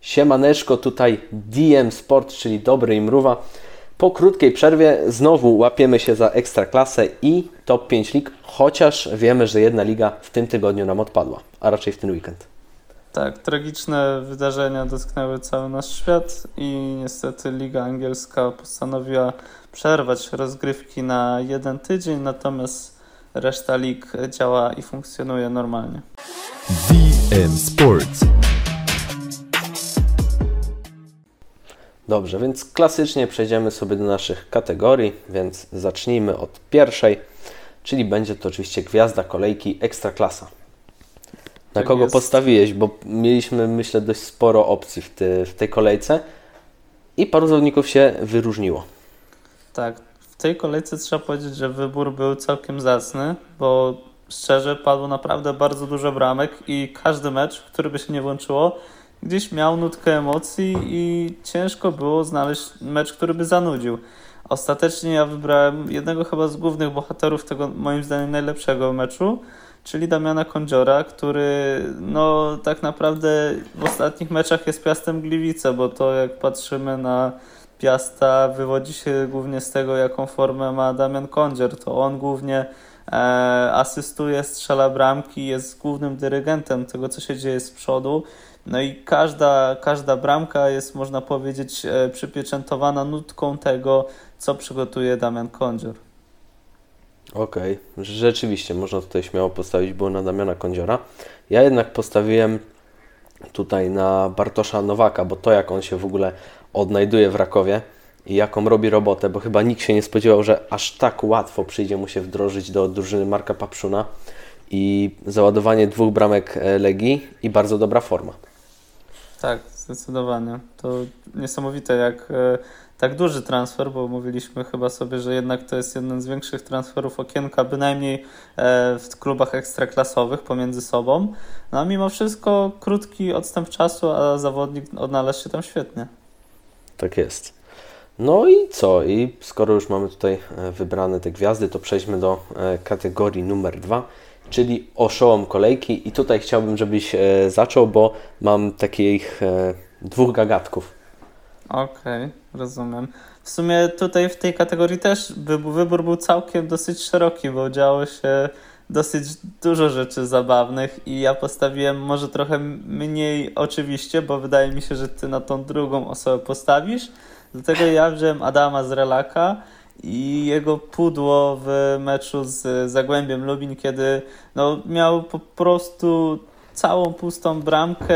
Siemaneczko, tutaj DM Sport, czyli Dobry i Mrówa. Po krótkiej przerwie znowu łapiemy się za Ekstraklasę i Top 5 lig, chociaż wiemy, że jedna liga w tym tygodniu nam odpadła, a raczej w ten weekend. Tak, tragiczne wydarzenia dotknęły cały nasz świat i niestety Liga Angielska postanowiła przerwać rozgrywki na jeden tydzień, natomiast reszta lig działa i funkcjonuje normalnie. DM Sports. Dobrze, więc klasycznie przejdziemy sobie do naszych kategorii, więc zacznijmy od pierwszej, czyli będzie to oczywiście gwiazda kolejki Ekstraklasa. Na tak kogo jest. postawiłeś? Bo mieliśmy, myślę, dość sporo opcji w, ty, w tej kolejce i paru zawodników się wyróżniło. Tak, w tej kolejce trzeba powiedzieć, że wybór był całkiem zacny, bo szczerze padło naprawdę bardzo dużo bramek i każdy mecz, który by się nie włączyło, gdzieś miał nutkę emocji i ciężko było znaleźć mecz, który by zanudził. Ostatecznie ja wybrałem jednego chyba z głównych bohaterów tego moim zdaniem najlepszego meczu, czyli Damiana Kondziora, który no tak naprawdę w ostatnich meczach jest Piastem Gliwice, bo to jak patrzymy na Piasta wywodzi się głównie z tego, jaką formę ma Damian Kondzior. To on głównie asystuje, strzela bramki, jest głównym dyrygentem tego, co się dzieje z przodu. No i każda, każda bramka jest, można powiedzieć, e, przypieczętowana nutką tego, co przygotuje Damian Kondzior. Okej, okay. rzeczywiście można tutaj śmiało postawić było na Damiana Kondziora. Ja jednak postawiłem tutaj na Bartosza Nowaka, bo to jak on się w ogóle odnajduje w Rakowie i jaką robi robotę, bo chyba nikt się nie spodziewał, że aż tak łatwo przyjdzie mu się wdrożyć do drużyny Marka Papszuna i załadowanie dwóch bramek e, Legii i bardzo dobra forma. Tak, zdecydowanie. To niesamowite, jak e, tak duży transfer, bo mówiliśmy chyba sobie, że jednak to jest jeden z większych transferów okienka, bynajmniej e, w klubach ekstraklasowych pomiędzy sobą. No a mimo wszystko krótki odstęp czasu, a zawodnik odnalazł się tam świetnie. Tak jest. No i co? I skoro już mamy tutaj e, wybrane te gwiazdy, to przejdźmy do kategorii numer dwa czyli oszołom kolejki. I tutaj chciałbym, żebyś e, zaczął, bo mam takich e, dwóch gagatków. Okej, okay, rozumiem. W sumie tutaj w tej kategorii też wybór był całkiem dosyć szeroki, bo działo się dosyć dużo rzeczy zabawnych i ja postawiłem może trochę mniej oczywiście, bo wydaje mi się, że ty na tą drugą osobę postawisz. Dlatego ja wziąłem Adama z Relaka i jego pudło w meczu z Zagłębiem Lubin, kiedy no, miał po prostu całą pustą bramkę,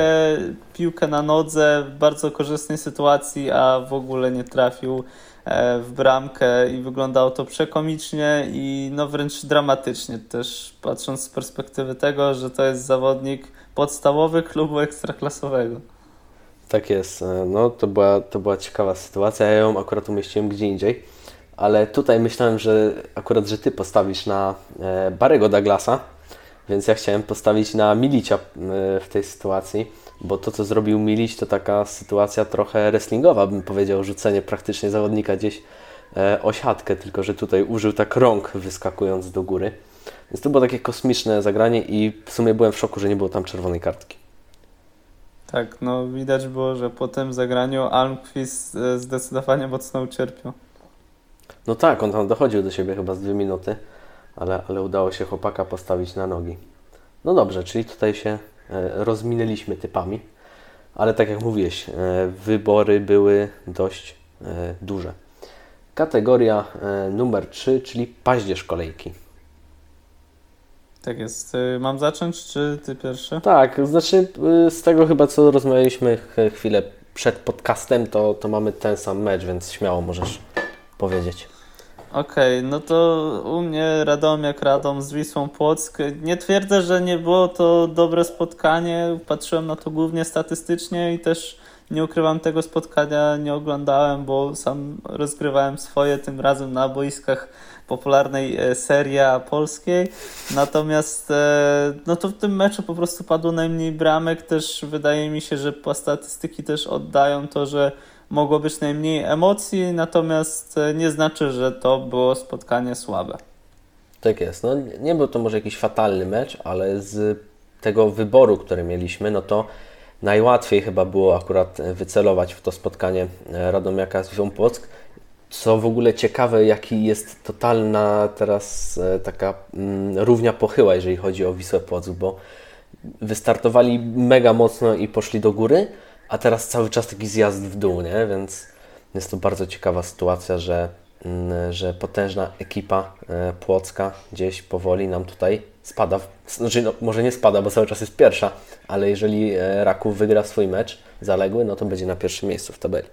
piłkę na nodze w bardzo korzystnej sytuacji, a w ogóle nie trafił e, w bramkę i wyglądało to przekomicznie i no wręcz dramatycznie też patrząc z perspektywy tego, że to jest zawodnik podstawowy klubu ekstraklasowego. Tak jest. E, no to była, to była ciekawa sytuacja. Ja ją akurat umieściłem gdzie indziej ale tutaj myślałem, że akurat, że Ty postawisz na e, Barego Douglasa, więc ja chciałem postawić na Milicia e, w tej sytuacji, bo to, co zrobił Milić, to taka sytuacja trochę wrestlingowa, bym powiedział, rzucenie praktycznie zawodnika gdzieś o siatkę, tylko że tutaj użył tak rąk wyskakując do góry. Więc to było takie kosmiczne zagranie i w sumie byłem w szoku, że nie było tam czerwonej kartki. Tak, no widać było, że po tym zagraniu Almquist zdecydowanie mocno ucierpiał. No tak, on tam dochodził do siebie chyba z dwie minuty, ale, ale udało się chłopaka postawić na nogi. No dobrze, czyli tutaj się e, rozminęliśmy typami, ale tak jak mówiłeś, e, wybory były dość e, duże. Kategoria numer 3, czyli paździerz kolejki. Tak jest. Mam zacząć, czy ty pierwszy? Tak, znaczy z tego chyba co rozmawialiśmy chwilę przed podcastem, to, to mamy ten sam mecz, więc śmiało możesz powiedzieć. Okej, okay, no to u mnie Radomiak Radom z Wisłą Płock. Nie twierdzę, że nie było to dobre spotkanie. Patrzyłem na to głównie statystycznie i też nie ukrywam tego spotkania, nie oglądałem, bo sam rozgrywałem swoje tym razem na boiskach popularnej e, serii polskiej. Natomiast e, no to w tym meczu po prostu padło najmniej bramek. Też wydaje mi się, że statystyki też oddają to, że mogło być najmniej emocji, natomiast e, nie znaczy, że to było spotkanie słabe. Tak jest. No, nie był to może jakiś fatalny mecz, ale z tego wyboru, który mieliśmy, no to najłatwiej chyba było akurat wycelować w to spotkanie Radomiaka z Wisłą Płock. Co w ogóle ciekawe, jaki jest totalna teraz taka mm, równia pochyła, jeżeli chodzi o Wisłę Płock, bo wystartowali mega mocno i poszli do góry, a teraz cały czas taki zjazd w dół, nie? Więc jest to bardzo ciekawa sytuacja, że, mm, że potężna ekipa e, płocka gdzieś powoli nam tutaj spada. Znaczy, no, może nie spada, bo cały czas jest pierwsza, ale jeżeli e, Raków wygra swój mecz zaległy, no to będzie na pierwszym miejscu w tabeli.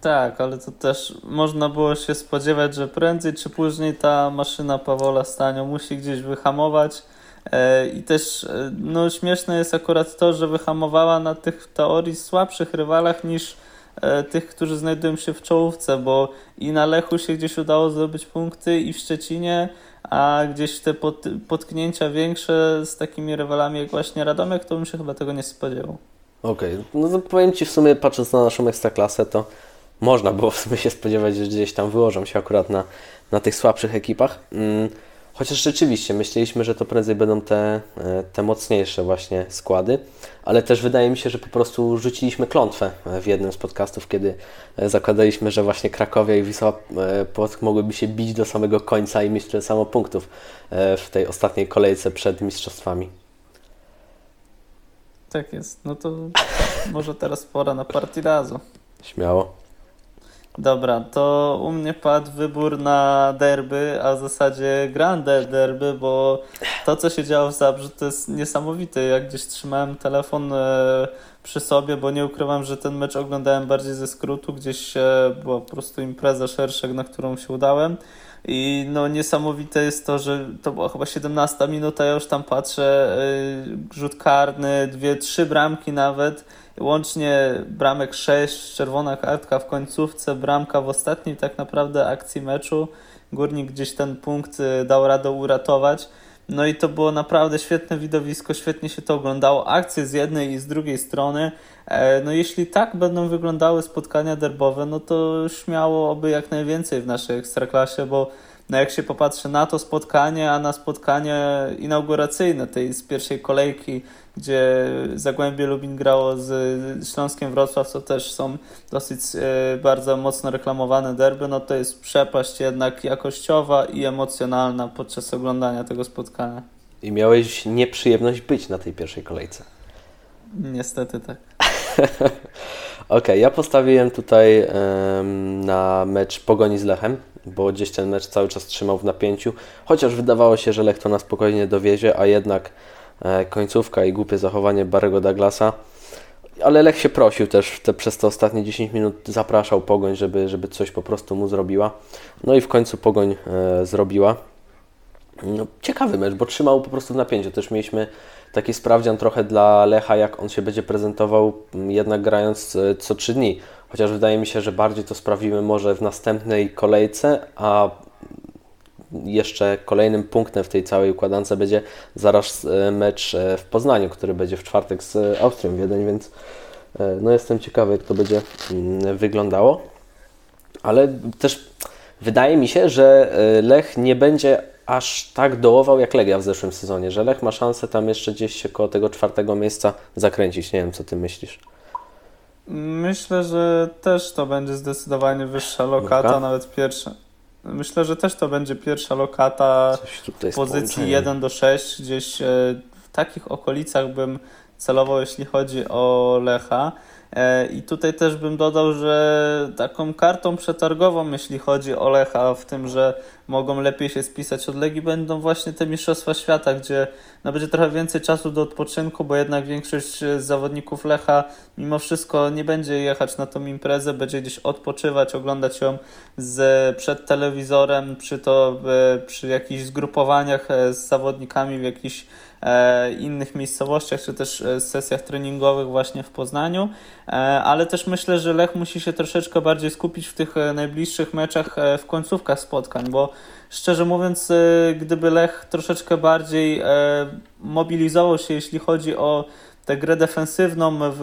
Tak, ale to też można było się spodziewać, że prędzej czy później ta maszyna Pawola Stanio musi gdzieś wyhamować E, I też e, no, śmieszne jest akurat to, że wyhamowała na tych teorii słabszych rywalach niż e, tych, którzy znajdują się w czołówce, bo i na Lechu się gdzieś udało zdobyć punkty i w Szczecinie, a gdzieś te pot, potknięcia większe z takimi rywalami jak właśnie Radomek, to bym się chyba tego nie spodziewał. Okej, okay. no to powiem Ci w sumie patrząc na naszą ekstraklasę, to można było w sumie się spodziewać, że gdzieś tam wyłożą się akurat na, na tych słabszych ekipach. Mm. Chociaż rzeczywiście myśleliśmy, że to prędzej będą te, e, te mocniejsze właśnie składy, ale też wydaje mi się, że po prostu rzuciliśmy klątwę e, w jednym z podcastów, kiedy e, zakładaliśmy, że właśnie Krakowia i Wisła Płock mogłyby się bić do samego końca i mieć tyle samo punktów w tej ostatniej kolejce przed mistrzostwami. Tak jest. No to może teraz pora na partii razu. Śmiało. Dobra, to u mnie padł wybór na derby, a w zasadzie grande derby, bo to, co się działo w Zabrzu, to jest niesamowite. Jak gdzieś trzymałem telefon e, przy sobie, bo nie ukrywam, że ten mecz oglądałem bardziej ze skrótu, gdzieś e, była po prostu impreza szerszek, na którą się udałem. I no niesamowite jest to, że to była chyba 17 minuta, ja już tam patrzę, e, rzut karny, dwie, trzy bramki nawet Łącznie bramek 6, czerwona kartka w końcówce, bramka w ostatniej tak naprawdę akcji meczu. Górnik gdzieś ten punkt y, dał radę uratować. No i to było naprawdę świetne widowisko, świetnie się to oglądało. Akcje z jednej i z drugiej strony. E, no jeśli tak będą wyglądały spotkania derbowe, no to śmiało oby jak najwięcej w naszej ekstraklasie, bo no jak się popatrzy na to spotkanie, a na spotkanie inauguracyjne tej z pierwszej kolejki, gdzie Zagłębie Lubin grało z Śląskiem Wrocław, co też są dosyć e, bardzo mocno reklamowane derby, no to jest przepaść jednak jakościowa i emocjonalna podczas oglądania tego spotkania. I miałeś nieprzyjemność być na tej pierwszej kolejce. Niestety tak. Okej, okay, ja postawiłem tutaj um, na mecz Pogoni z Lechem bo gdzieś ten mecz cały czas trzymał w napięciu, chociaż wydawało się, że Lech to na spokojnie dowiezie, a jednak e, końcówka i głupie zachowanie Barego Douglasa. Ale Lech się prosił też te, przez te ostatnie 10 minut, zapraszał Pogoń, żeby, żeby coś po prostu mu zrobiła. No i w końcu Pogoń e, zrobiła. No, ciekawy mecz, bo trzymał po prostu w napięciu. Też mieliśmy taki sprawdzian trochę dla Lecha, jak on się będzie prezentował, jednak grając e, co 3 dni. Chociaż wydaje mi się, że bardziej to sprawimy może w następnej kolejce, a jeszcze kolejnym punktem w tej całej układance będzie zaraz e, mecz e, w Poznaniu, który będzie w czwartek z Austrią Wiedeń, więc e, no jestem ciekawy, jak to będzie mm, wyglądało. Ale też wydaje mi się, że Lech nie będzie aż tak dołował jak Legia w zeszłym sezonie, że Lech ma szansę tam jeszcze gdzieś się koło tego czwartego miejsca zakręcić. Nie wiem, co Ty myślisz. Myślę, że też to będzie zdecydowanie wyższa lokata, nawet pierwsza. Myślę, że też to będzie pierwsza lokata w pozycji 1 do 6, gdzieś e, takich okolicach bym celował, jeśli chodzi o Lecha. E, I tutaj też bym dodał, że taką kartą przetargową, jeśli chodzi o Lecha, w tym, że mogą lepiej się spisać od Legii, będą właśnie te Mistrzostwa Świata, gdzie no, będzie trochę więcej czasu do odpoczynku, bo jednak większość z zawodników Lecha mimo wszystko nie będzie jechać na tą imprezę, będzie gdzieś odpoczywać, oglądać ją z, przed telewizorem, czy to przy jakichś zgrupowaniach e, z zawodnikami w jakichś E, innych miejscowościach, czy też e, sesjach treningowych właśnie w Poznaniu, e, ale też myślę, że Lech musi się troszeczkę bardziej skupić w tych najbliższych meczach w końcówkach spotkań, bo szczerze mówiąc, gdyby Lech troszeczkę bardziej mobilizował się, jeśli chodzi o tę grę defensywną, w,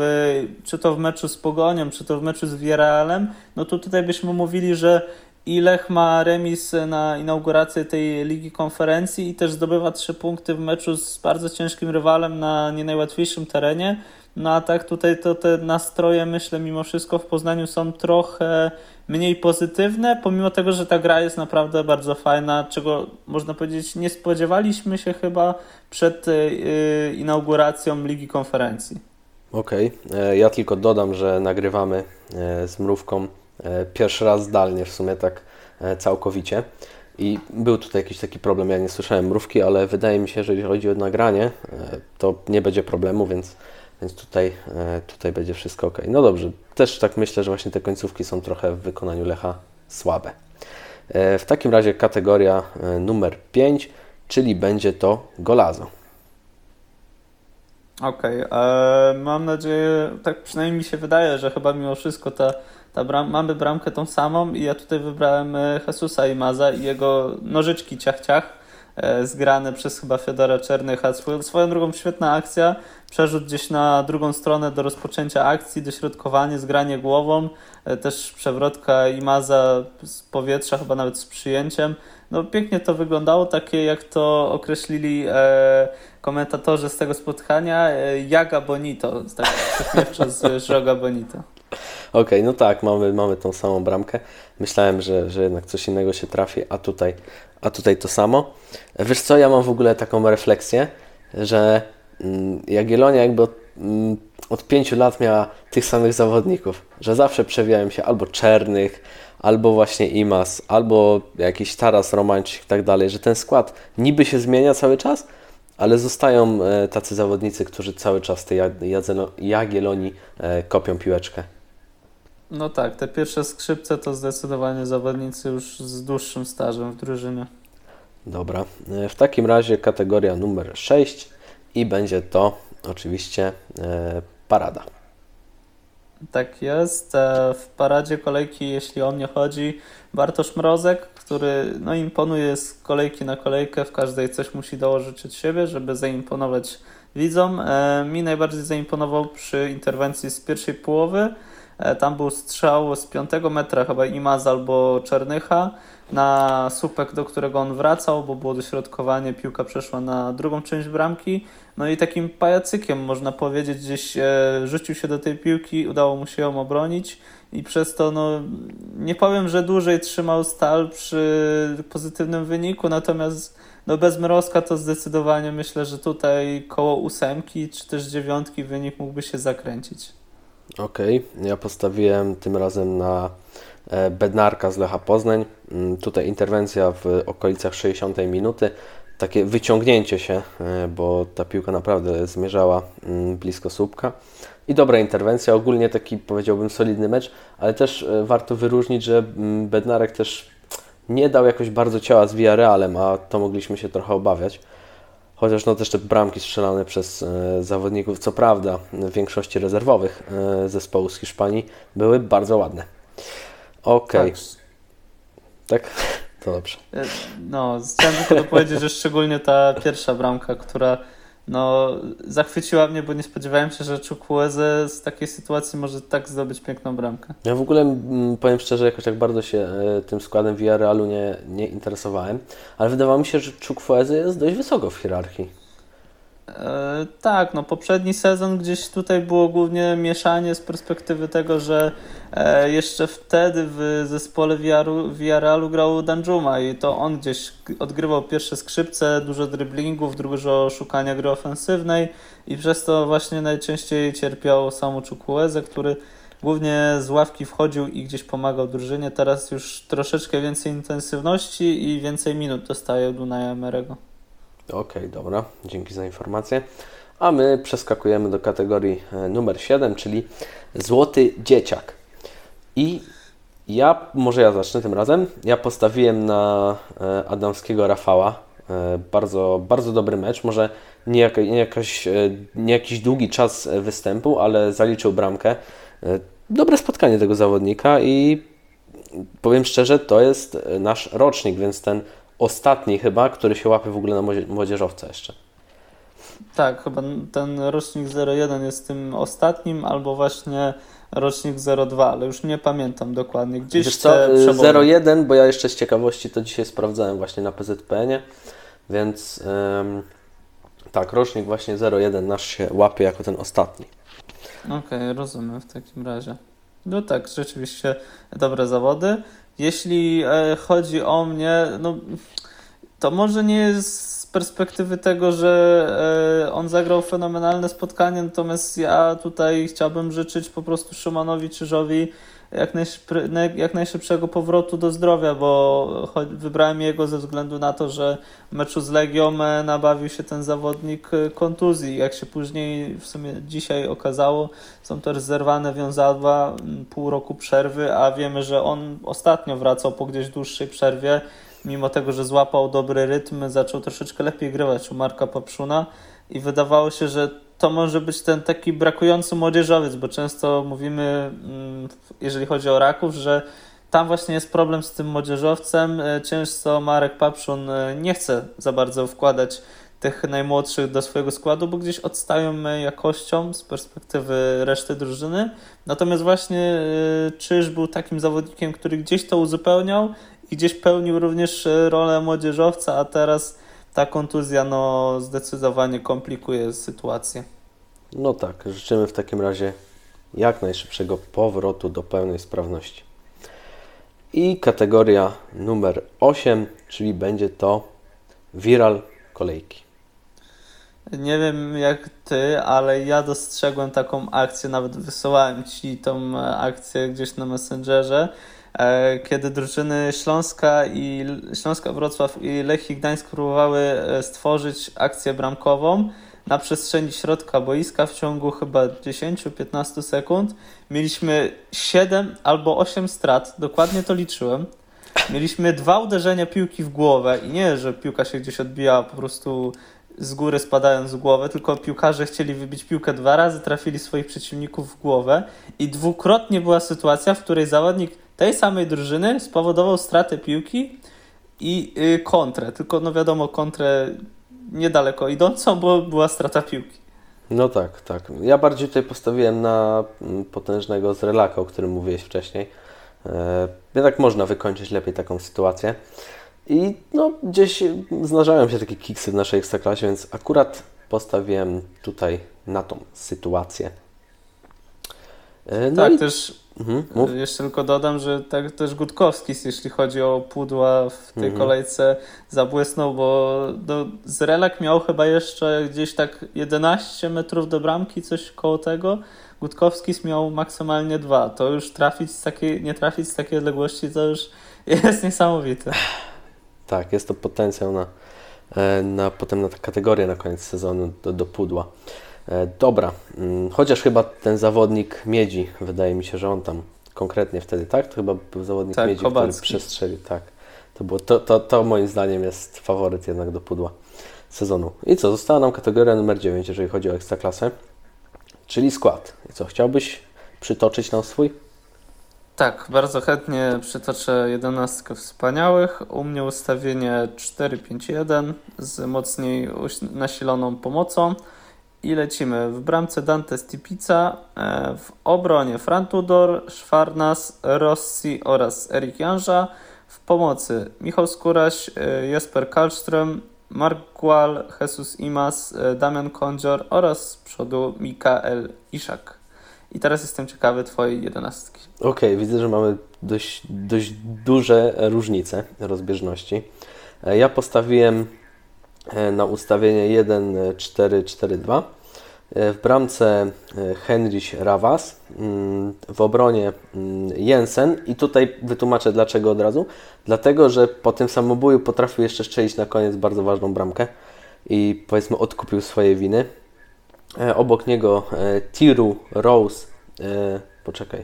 czy to w meczu z Pogonią, czy to w meczu z Villarrealem, no to tutaj byśmy mówili, że i Lech ma remis na inaugurację tej Ligi Konferencji i też zdobywa trzy punkty w meczu z bardzo ciężkim rywalem na nie najłatwiejszym terenie. No a tak tutaj to te nastroje, myślę, mimo wszystko w Poznaniu są trochę mniej pozytywne, pomimo tego, że ta gra jest naprawdę bardzo fajna, czego można powiedzieć nie spodziewaliśmy się chyba przed yy, inauguracją Ligi Konferencji. Okej, okay. ja tylko dodam, że nagrywamy e, z mrówką e, pierwszy raz zdalnie, w sumie tak e, całkowicie. I był tutaj jakiś taki problem, ja nie słyszałem mrówki, ale wydaje mi się, że jeżeli chodzi o nagranie, to nie będzie problemu, więc więc tutaj, e, tutaj będzie wszystko ok. No dobrze, też tak myślę, że właśnie te końcówki są trochę w wykonaniu Lecha słabe. E, w takim razie kategoria e, numer 5, czyli będzie to Golazo. Okej, okay, mam nadzieję, tak przynajmniej mi się wydaje, że chyba mimo wszystko ta, ta bram, mamy bramkę tą samą i ja tutaj wybrałem Jesusa i Maza i jego nożyczki ciach-ciach E, zgrany przez chyba Fiodora Czernycha. Swoją drugą świetna akcja, przerzut gdzieś na drugą stronę do rozpoczęcia akcji, dośrodkowanie, zgranie głową, e, też przewrotka Imaza z powietrza, chyba nawet z przyjęciem. No pięknie to wyglądało, takie jak to określili e, komentatorzy z tego spotkania, e, Jaga Bonito, tak z Żoga Bonito. Okej, okay, no tak, mamy, mamy tą samą bramkę. Myślałem, że, że jednak coś innego się trafi, a tutaj, a tutaj to samo. Wiesz co, ja mam w ogóle taką refleksję, że mm, Jagiellonia jakby od, mm, od pięciu lat miała tych samych zawodników, że zawsze przewijają się albo Czernych, albo właśnie Imas, albo jakiś Taras Romańczyk i tak dalej, że ten skład niby się zmienia cały czas, ale zostają e, tacy zawodnicy, którzy cały czas tej Jagiellonii e, kopią piłeczkę. No tak, te pierwsze skrzypce to zdecydowanie zawodnicy już z dłuższym stażem w drużynie. Dobra, e, w takim razie kategoria numer 6 i będzie to oczywiście e, parada. Tak jest. E, w paradzie kolejki, jeśli o mnie chodzi, Bartosz Mrozek, który no, imponuje z kolejki na kolejkę, w każdej coś musi dołożyć od siebie, żeby zaimponować widzom. Mi najbardziej zaimponował przy interwencji z pierwszej połowy. Tam był strzał z 5 metra, chyba Imaz albo Czernycha na słupek, do którego on wracał, bo było dośrodkowanie, piłka przeszła na drugą część bramki. No i takim pajacykiem, można powiedzieć, gdzieś e, rzucił się do tej piłki, udało mu się ją obronić i przez to, no, nie powiem, że dłużej trzymał stal przy pozytywnym wyniku, natomiast no, bez Mrozka to zdecydowanie myślę, że tutaj koło ósemki czy też dziewiątki wynik mógłby się zakręcić. Okej, okay. ja postawiłem tym razem na E, Bednarka z Lecha Poznań. Mm, tutaj interwencja w okolicach 60 minuty. Takie wyciągnięcie się, e, bo ta piłka naprawdę zmierzała mm, blisko słupka. I dobra interwencja, ogólnie taki powiedziałbym solidny mecz, ale też e, warto wyróżnić, że mm, Bednarek też nie dał jakoś bardzo ciała z Villarrealem, a to mogliśmy się trochę obawiać. Chociaż no też te bramki strzelane przez e, zawodników, co prawda w większości rezerwowych e, zespołu z Hiszpanii, były bardzo ładne. Okej. Okay. Tak. tak? To dobrze. E, no, chciałem tylko powiedzieć, że szczególnie ta pierwsza bramka, która no, zachwyciła mnie, bo nie spodziewałem się, że Chukwueze z takiej sytuacji może tak zdobyć piękną bramkę. Ja w ogóle mm, powiem szczerze, jakoś tak bardzo się e, tym składem Villarrealu nie, nie interesowałem, ale wydawało mi się, że Chukwueze jest dość wysoko w hierarchii. E, tak, no poprzedni sezon gdzieś tutaj było głównie mieszanie z perspektywy tego, że e, jeszcze wtedy w zespole Villarrealu grał Danjuma i to on gdzieś odgrywał pierwsze skrzypce, dużo driblingów, dużo szukania gry ofensywnej i przez to właśnie najczęściej cierpiał samo Chukwueze, który głównie z ławki wchodził i gdzieś pomagał drużynie. Teraz już troszeczkę więcej intensywności i więcej minut dostaje Dunaja Emerego. Okej, okay, dobra, dzięki za informację. A my przeskakujemy do kategorii e, numer 7, czyli Złoty Dzieciak. I ja, może ja zacznę tym razem. Ja postawiłem na e, Adamskiego Rafała. E, bardzo, bardzo dobry mecz. Może nie, jak, nie, nie jakiś długi czas występu, ale zaliczył bramkę. Dobre spotkanie tego zawodnika i powiem szczerze, to jest nasz rocznik, więc ten ostatni chyba, który się łapie w ogóle na młodzieżowca jeszcze. Tak, chyba ten rocznik 01 jest tym ostatnim, albo właśnie rocznik 02, ale już nie pamiętam dokładnie. Gdzieś Wiesz co, 01, bo ja jeszcze z ciekawości to dzisiaj sprawdzałem właśnie na PZPN-ie, więc ym, tak, rocznik właśnie 01 nasz się łapie jako ten ostatni. Okej, okay, rozumiem w takim razie. No tak, rzeczywiście dobre zawody. Jeśli e, chodzi o mnie, no to może nie jest z perspektywy tego, że e, on zagrał fenomenalne spotkanie, natomiast ja tutaj chciałbym życzyć po prostu Szymanowi Czyżowi jak, jak najszybszego powrotu do zdrowia, bo wybrałem jego ze względu na to, że w meczu z Legią e, nabawił się ten zawodnik e, kontuzji. Jak się później w sumie dzisiaj okazało, są to zerwane wiązadła, pół roku przerwy, a wiemy, że on ostatnio wracał po gdzieś dłuższej przerwie. Mimo tego, że złapał dobry rytm, zaczął troszeczkę lepiej grywać u Marka Papszuna i wydawało się, że to może być ten taki brakujący młodzieżowiec, bo często mówimy, mm, jeżeli chodzi o Raków, że tam właśnie jest problem z tym młodzieżowcem. E, często Marek Papszun e, nie chce za bardzo wkładać tych najmłodszych do swojego składu, bo gdzieś odstają jakością z perspektywy reszty drużyny. Natomiast właśnie e, Czyż był takim zawodnikiem, który gdzieś to uzupełniał i gdzieś pełnił również rolę młodzieżowca, a teraz ta kontuzja no, zdecydowanie komplikuje sytuację. No tak, życzymy w takim razie jak najszybszego powrotu do pełnej sprawności. I kategoria numer 8, czyli będzie to viral kolejki. Nie wiem jak ty, ale ja dostrzegłem taką akcję, nawet wysyłałem ci tą akcję gdzieś na Messengerze, E, kiedy drużyny Śląska i Śląska Wrocław i Lechii Gdańsk próbowały e, stworzyć akcję bramkową na przestrzeni środka boiska w ciągu chyba 10-15 sekund. Mieliśmy 7 albo 8 strat, dokładnie to liczyłem. Mieliśmy dwa uderzenia piłki w głowę i nie, że piłka się gdzieś odbijała po prostu z góry spadając w głowę, tylko piłkarze chcieli wybić piłkę dwa razy, trafili swoich przeciwników w głowę i dwukrotnie była sytuacja, w której zawodnik tej samej drużyny spowodował stratę piłki i yy, kontrę. Tylko no wiadomo, kontrę niedaleko idącą, bo była strata piłki. No tak, tak. Ja bardziej tutaj postawiłem na mm, potężnego Zrelaka, o którym mówiłeś wcześniej. E, jednak można wykończyć lepiej taką sytuację. I no, gdzieś zdarzają się takie kiksy w naszej ekstraklasie, więc akurat postawiłem tutaj na tą sytuację. E, no tak, i... też Mhm, Jeszcze tylko dodam, że tak też Gutkowski, jeśli chodzi o pudła w tej mhm. kolejce, zabłysnął, bo do, Zrelak miał chyba jeszcze gdzieś tak 11 metrów do bramki, coś koło tego. Gutkowski miał maksymalnie dwa. To już trafić z takiej, nie trafić z takiej odległości, to już jest niesamowite. Tak, jest to potencjał na, e, na potem na tę kategorię na koniec sezonu do, do pudła. E, dobra, mm, chociaż chyba ten zawodnik Miedzi, wydaje mi się, że on tam konkretnie wtedy, tak? To chyba był zawodnik tak, Miedzi, Kobacki. który przestrzelił, tak. To, było, to, to, to moim zdaniem jest faworyt jednak do pudła sezonu. I co, została nam kategoria numer 9, jeżeli chodzi o ekstraklasę, czyli skład. I co, chciałbyś przytoczyć nam swój? Tak, bardzo chętnie przytoczę jedenastkę wspaniałych. U mnie ustawienie 4-5-1 z mocniej nasiloną pomocą. I lecimy. W bramce Dante Stipica, e, w obronie Fran Tudor, Szwarnas, Rossi oraz Erik Janża. W pomocy Michał Skóraś, e, Jesper Kallström, Mark Gual, Jesus Imas, e, Damian Kondzior oraz z przodu Mikael Iszak. I teraz jestem ciekawy Twojej jedenastki. Okej, okay, widzę, że mamy dość, dość duże różnice rozbieżności. Ja postawiłem na ustawienie 1-4-4-2. E, w bramce e, Henrich Rawas, mm, w obronie mm, Jensen i tutaj wytłumaczę dlaczego od razu. Dlatego, że po tym samobuju potrafił jeszcze strzelić na koniec bardzo ważną bramkę i powiedzmy odkupił swoje winy. Obok niego Tiru Rose, poczekaj,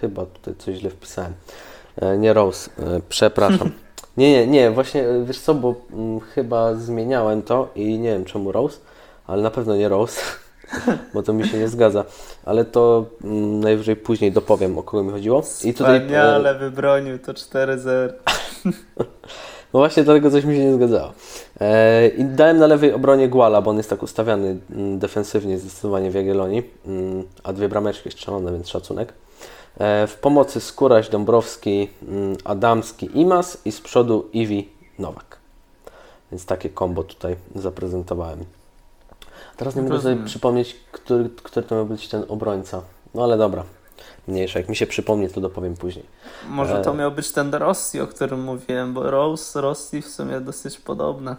chyba tutaj coś źle wpisałem. Nie Rose, przepraszam. Nie, nie, nie, właśnie wiesz co, bo mm, chyba zmieniałem to i nie wiem czemu Rose, ale na pewno nie Rose, bo to mi się nie zgadza. Ale to mm, najwyżej później dopowiem, o kogo mi chodziło. I tutaj, Wspaniale e... wybronił to 4-0. No właśnie dlatego coś mi się nie zgadzało. E, I dałem na lewej obronie Guala, bo on jest tak ustawiany mm, defensywnie zdecydowanie w Jagiellonii, a dwie brameczki strzelone, więc szacunek. E, w pomocy Skóraś, Dąbrowski, mm, Adamski, Imas i z przodu Iwi, Nowak. Więc takie kombo tutaj zaprezentowałem. Teraz nie mogę sobie przypomnieć, który, który to miał być ten obrońca. No ale dobra, mniejsza. Jak mi się przypomni, to dopowiem później. Może to E. miał być ten Rossi, o którym mówiłem, bo Rose, Rossi w sumie dosyć podobne.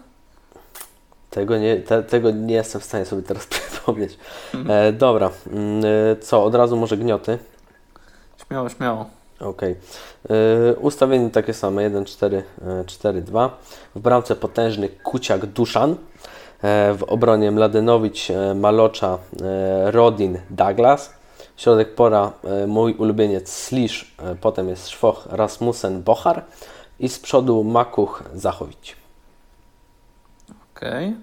Tego nie, te, tego nie jestem w stanie sobie teraz przypomnieć. Mhm. E, dobra, mm, e, co, od razu może gnioty? Śmiało, śmiało. Okej. E, Ustawienie takie same, 1, 4, 4, 2. W bramce potężny Kuciak Duszan. E, W obronie Mladenowicz, e, Malocza, e, Rodin, Douglas. Środek pora mój ulubieniec Slisz, potem jest Szwoch, Rasmussen, Bochar i z przodu Makuch, Zachowicz. Okej.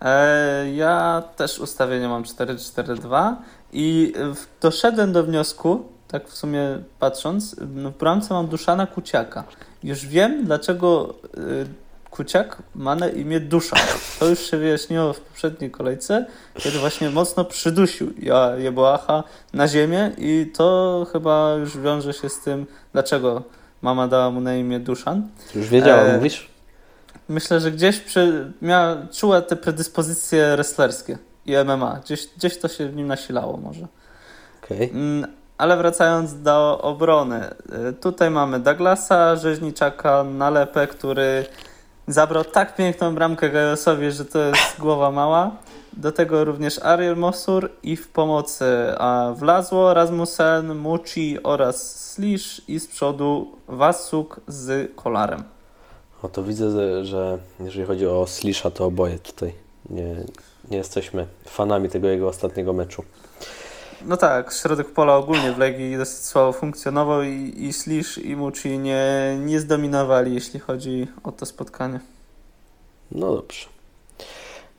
E, Ja też ustawienie mam 4-4-2 i doszedłem do wniosku, tak w sumie patrząc, no w bramce mam Duszana Kuciaka. Już wiem, dlaczego y, Kuciak ma na imię Dusza. To już się wyjaśniło w poprzedniej kolejce, kiedy właśnie mocno przydusił Jeboacha na ziemię i to chyba już wiąże się z tym, dlaczego mama dała mu na imię Duszan. Już wiedziałem, E, mówisz? Myślę, że gdzieś przy, miała, czuła te predyspozycje wrestlerskie i MMA. Gdzieś, gdzieś to się w nim nasilało może. Okej. Ale wracając do obrony. y, Tutaj mamy Douglasa, Rzeźniczaka, Nalepę, który zabrał tak piękną bramkę Gajosowi, że to jest głowa mała. Do tego również Ariel Mosur i w pomocy wlazło Rasmussen, Muci oraz Slish i z przodu Wasuk z Kolarem. O to widzę, że- że jeżeli chodzi o Slisha, to oboje tutaj nie, nie jesteśmy fanami tego jego ostatniego meczu. No tak, środek pola ogólnie w Legii dosyć słabo funkcjonował i, i Slish i Muci nie, nie zdominowali, jeśli chodzi o to spotkanie. No dobrze.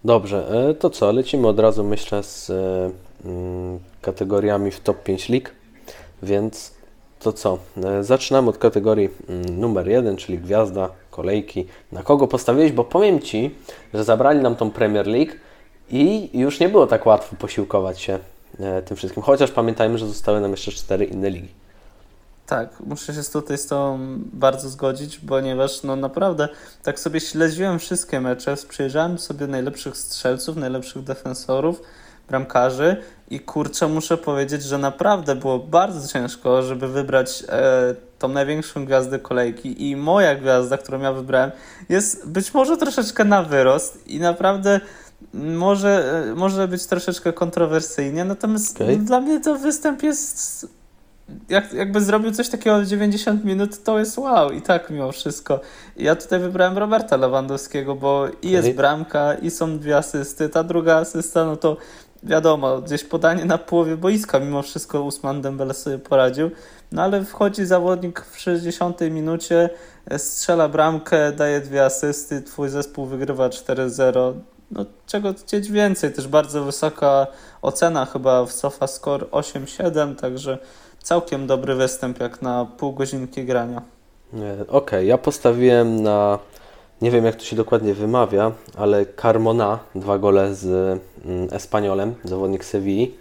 Dobrze, e, to co? Lecimy od razu, myślę, z e, mm, kategoriami w top 5 lig. Więc to co? E, Zaczynamy od kategorii mm, numer 1, czyli gwiazda, kolejki. Na kogo postawiłeś? Bo powiem Ci, że zabrali nam tą Premier League i już nie było tak łatwo posiłkować się tym wszystkim. Chociaż pamiętajmy, że zostały nam jeszcze cztery inne ligi. Tak, muszę się tutaj z Tobą bardzo zgodzić, ponieważ no naprawdę tak sobie śledziłem wszystkie mecze, przyjrzałem sobie najlepszych strzelców, najlepszych defensorów, bramkarzy i kurczę muszę powiedzieć, że naprawdę było bardzo ciężko, żeby wybrać e, tą największą gwiazdę kolejki i moja gwiazda, którą ja wybrałem jest być może troszeczkę na wyrost i naprawdę może, może być troszeczkę kontrowersyjnie, natomiast Okej. dla mnie to występ jest jak, jakby zrobił coś takiego w 90 minut, to jest wow i tak mimo wszystko. Ja tutaj wybrałem Roberta Lewandowskiego, bo i jest bramka, i są dwie asysty. Ta druga asysta, no to wiadomo, gdzieś podanie na połowie boiska, mimo wszystko Usman Dembele sobie poradził. No ale wchodzi zawodnik w 60 minucie, strzela bramkę, daje dwie asysty, twój zespół wygrywa 4-0. No czego chcieć więcej, też bardzo wysoka ocena chyba w SofaScore 8-7, także całkiem dobry występ jak na pół godzinki grania. E, Okej, ja postawiłem na, nie wiem jak to się dokładnie wymawia, ale Carmona, dwa gole z mm, Espaniolem, zawodnik Sewilli.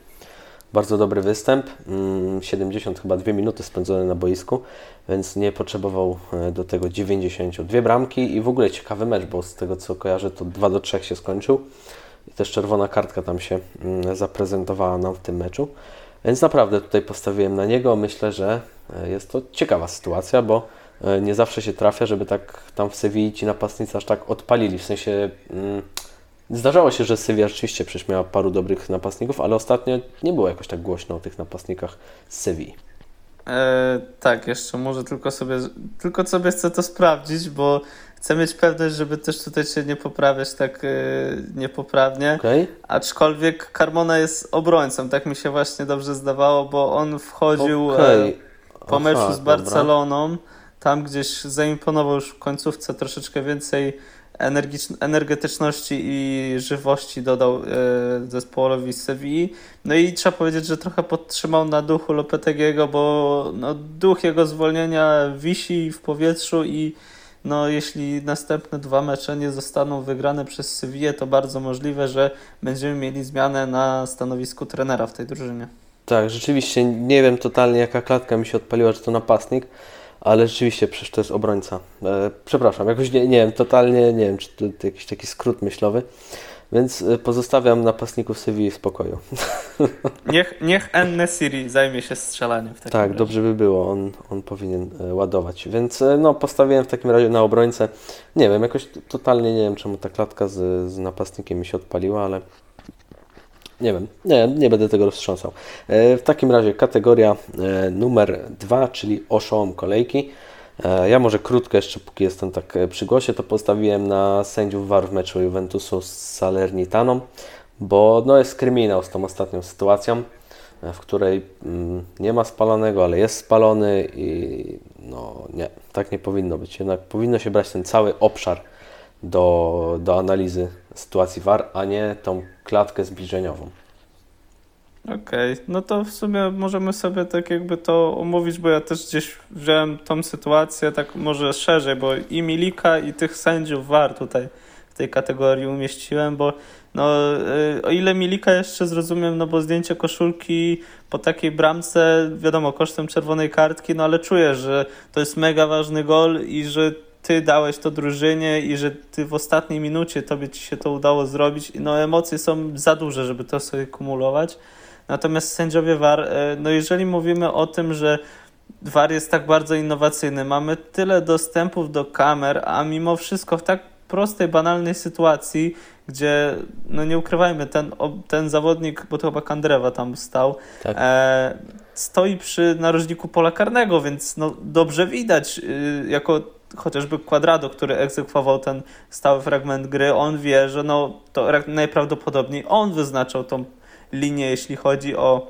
Bardzo dobry występ, mm, 70 chyba 2 minuty spędzone na boisku, więc nie potrzebował e, do tego 90. Dwie bramki i w ogóle ciekawy mecz, bo z tego co kojarzę to 2 do 3 się skończył. I też czerwona kartka tam się mm, zaprezentowała nam w tym meczu. Więc naprawdę tutaj postawiłem na niego. Myślę, że e, jest to ciekawa sytuacja, bo e, nie zawsze się trafia, żeby tak tam w Sewilli ci napastnicy aż tak odpalili. W sensie mm, zdarzało się, że Sewilla rzeczywiście przecież miała paru dobrych napastników, ale ostatnio nie było jakoś tak głośno o tych napastnikach z Sewilli. E, tak, jeszcze może tylko sobie, tylko sobie chcę to sprawdzić, bo chcę mieć pewność, żeby też tutaj się nie poprawiać tak e, niepoprawnie. Okej? Aczkolwiek Carmona jest obrońcą, tak mi się właśnie dobrze zdawało, bo on wchodził e, Okej. po meczu Aha, z dobra. Barceloną. Tam gdzieś zaimponował już w końcówce troszeczkę więcej energetyczności i żywości dodał e, zespołowi z. No i trzeba powiedzieć, że trochę podtrzymał na duchu Lopetegiego, bo no, duch jego zwolnienia wisi w powietrzu i no, jeśli następne dwa mecze nie zostaną wygrane przez Sewillę, to bardzo możliwe, że będziemy mieli zmianę na stanowisku trenera w tej drużynie. Tak, rzeczywiście nie wiem totalnie jaka klatka mi się odpaliła, że to napastnik, ale rzeczywiście przecież to jest obrońca. E, przepraszam, jakoś nie, nie wiem, totalnie nie wiem, czy to, to jakiś taki skrót myślowy. Więc e, pozostawiam napastników Sewilli w spokoju. Niech, niech Siri zajmie się strzelaniem. W takim tak, razie. dobrze by było. On, on powinien e, ładować. Więc no, postawiłem w takim razie na obrońcę. Nie wiem, jakoś totalnie nie wiem, czemu ta klatka z, z napastnikiem mi się odpaliła, ale nie wiem, nie, nie będę tego roztrząsał. E, w takim razie kategoria e, numer dwa, czyli oszołom kolejki. E, Ja może krótko jeszcze, póki jestem tak przy głosie, to postawiłem na sędziów VAR w meczu Juventusu z Salernitaną, bo no jest kryminał z tą ostatnią sytuacją, w której mm, nie ma spalonego, ale jest spalony i no nie, tak nie powinno być. Jednak powinno się brać ten cały obszar do, do analizy sytuacji VAR, a nie tą klatkę zbliżeniową. Okej, no to w sumie możemy sobie tak jakby to omówić, bo ja też gdzieś wziąłem tą sytuację tak może szerzej, bo i Milika i tych sędziów VAR tutaj w tej kategorii umieściłem, bo no y, o ile Milika jeszcze zrozumiem, no bo zdjęcie koszulki po takiej bramce, wiadomo, kosztem czerwonej kartki, no ale czuję, że to jest mega ważny gol i że ty dałeś to drużynie i że ty w ostatniej minucie tobie ci się to udało zrobić. No emocje są za duże, żeby to sobie kumulować. Natomiast sędziowie VAR, e, no jeżeli mówimy o tym, że VAR jest tak bardzo innowacyjny, mamy tyle dostępów do kamer, a mimo wszystko w tak prostej, banalnej sytuacji, gdzie, no nie ukrywajmy, ten, ten zawodnik, bo to chyba Kandrewa tam stał, Tak. e, stoi przy narożniku pola karnego, więc no dobrze widać, y, jako chociażby Quadrado, który egzekwował ten stały fragment gry, on wie, że no to ra- najprawdopodobniej on wyznaczał tą linię, jeśli chodzi o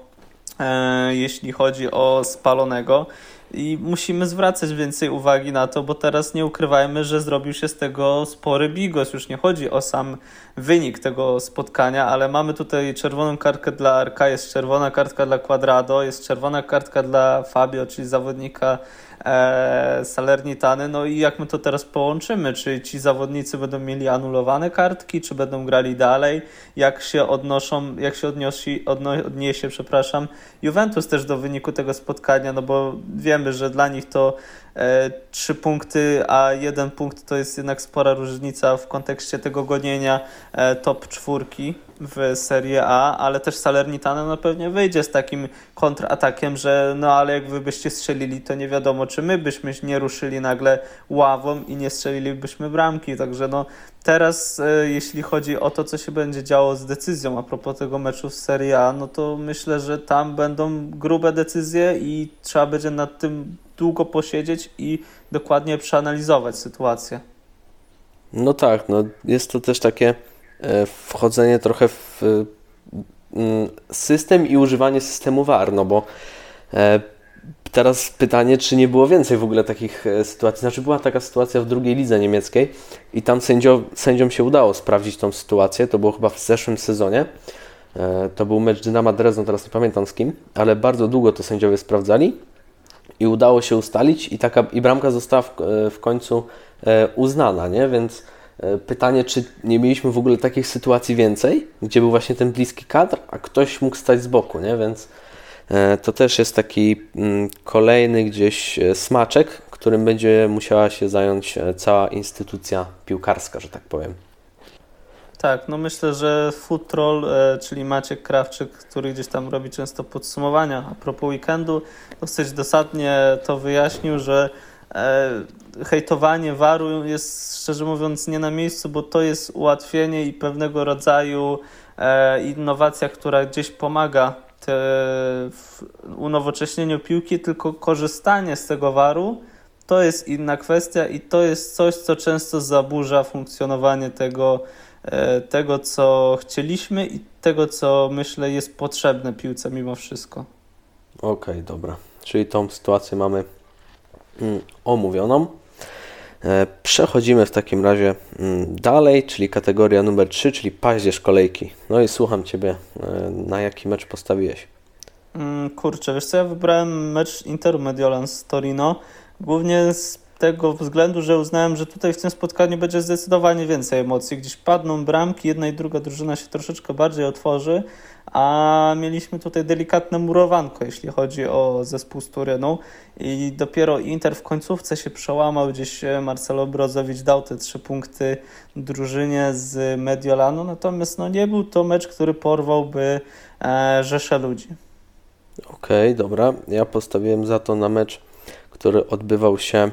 e, jeśli chodzi o spalonego i musimy zwracać więcej uwagi na to, bo teraz nie ukrywajmy, że zrobił się z tego spory bigos. Już nie chodzi o sam wynik tego spotkania, ale mamy tutaj czerwoną kartkę dla Arka, jest czerwona kartka dla Quadrado, jest czerwona kartka dla Fabio, czyli zawodnika Salernitany. No i jak my to teraz połączymy? Czy ci zawodnicy będą mieli anulowane kartki, czy będą grali dalej? Jak się odnoszą, jak się odnosi, odno, odniesie, przepraszam, Juventus też do wyniku tego spotkania, no bo wiemy, że dla nich to e, trzy punkty, a jeden punkt to jest jednak spora różnica w kontekście tego gonienia e, top czwórki w Serie A, ale też Salernitana no pewnie wyjdzie z takim kontratakiem, że no ale jak wy byście strzelili, to nie wiadomo, czy my byśmy nie ruszyli nagle ławą i nie strzelilibyśmy bramki, także no teraz e, jeśli chodzi o to, co się będzie działo z decyzją a propos tego meczu w Serie A, no to myślę, że tam będą grube decyzje i trzeba będzie nad tym długo posiedzieć i dokładnie przeanalizować sytuację. No tak, no jest to też takie e, wchodzenie trochę w mm, system i używanie systemu VAR, no bo e, teraz pytanie, czy nie było więcej w ogóle takich e, sytuacji. Znaczy była taka sytuacja w drugiej lidze niemieckiej i tam sędzio, sędziom się udało sprawdzić tą sytuację, to było chyba w zeszłym sezonie. E, To był mecz Dynama Dresden, teraz nie pamiętam z kim, ale bardzo długo to sędziowie sprawdzali i udało się ustalić i taka i bramka została w, e, w końcu uznana, nie? Więc pytanie, czy nie mieliśmy w ogóle takich sytuacji więcej, gdzie był właśnie ten bliski kadr, a ktoś mógł stać z boku, nie? Więc to też jest taki mm, kolejny gdzieś e, smaczek, którym będzie musiała się zająć e, cała instytucja piłkarska, że tak powiem. Tak, no myślę, że Food Troll, e, czyli Maciek Krawczyk, który gdzieś tam robi często podsumowania a propos weekendu, dosyć dosadnie to wyjaśnił, że e, hejtowanie waru jest szczerze mówiąc nie na miejscu, bo to jest ułatwienie i pewnego rodzaju e, innowacja, która gdzieś pomaga te, unowocześnieniu piłki, tylko korzystanie z tego waru to jest inna kwestia i to jest coś, co często zaburza funkcjonowanie tego e, tego, co chcieliśmy i tego, co myślę jest potrzebne piłce mimo wszystko. Okej, dobra. Czyli tą sytuację mamy mm, omówioną. E, Przechodzimy w takim razie mm, dalej, czyli kategoria numer 3, czyli paździerz kolejki. No i słucham Ciebie, e, na jaki mecz postawiłeś? Mm, Kurczę, wiesz co, ja wybrałem mecz Interu Mediolan z Torino, głównie z tego względu, że uznałem, że tutaj w tym spotkaniu będzie zdecydowanie więcej emocji. Gdzieś padną bramki, jedna i druga drużyna się troszeczkę bardziej otworzy, a mieliśmy tutaj delikatne murowanko, jeśli chodzi o zespół z Turynu i dopiero Inter w końcówce się przełamał, gdzieś Marcelo Brozowicz dał te trzy punkty drużynie z Mediolanu, natomiast no, nie był to mecz, który porwałby e, rzeszę ludzi. Okej, okay, dobra. Ja postawiłem za to na mecz, który odbywał się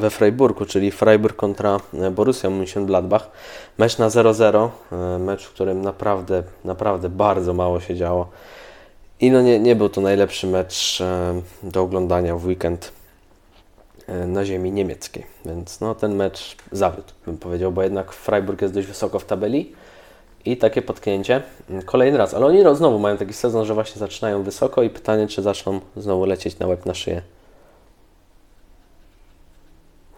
we Freiburgu, czyli Freiburg kontra e, Borussia Mönchengladbach. Mecz na 0-0, e, mecz, w którym naprawdę, naprawdę bardzo mało się działo. I no nie, nie był to najlepszy mecz e, do oglądania w weekend na ziemi niemieckiej. Więc no, ten mecz zawiódł, bym powiedział, bo jednak Freiburg jest dość wysoko w tabeli i takie potknięcie kolejny raz. Ale oni znowu mają taki sezon, że właśnie zaczynają wysoko i pytanie, czy zaczną znowu lecieć na łeb na szyję.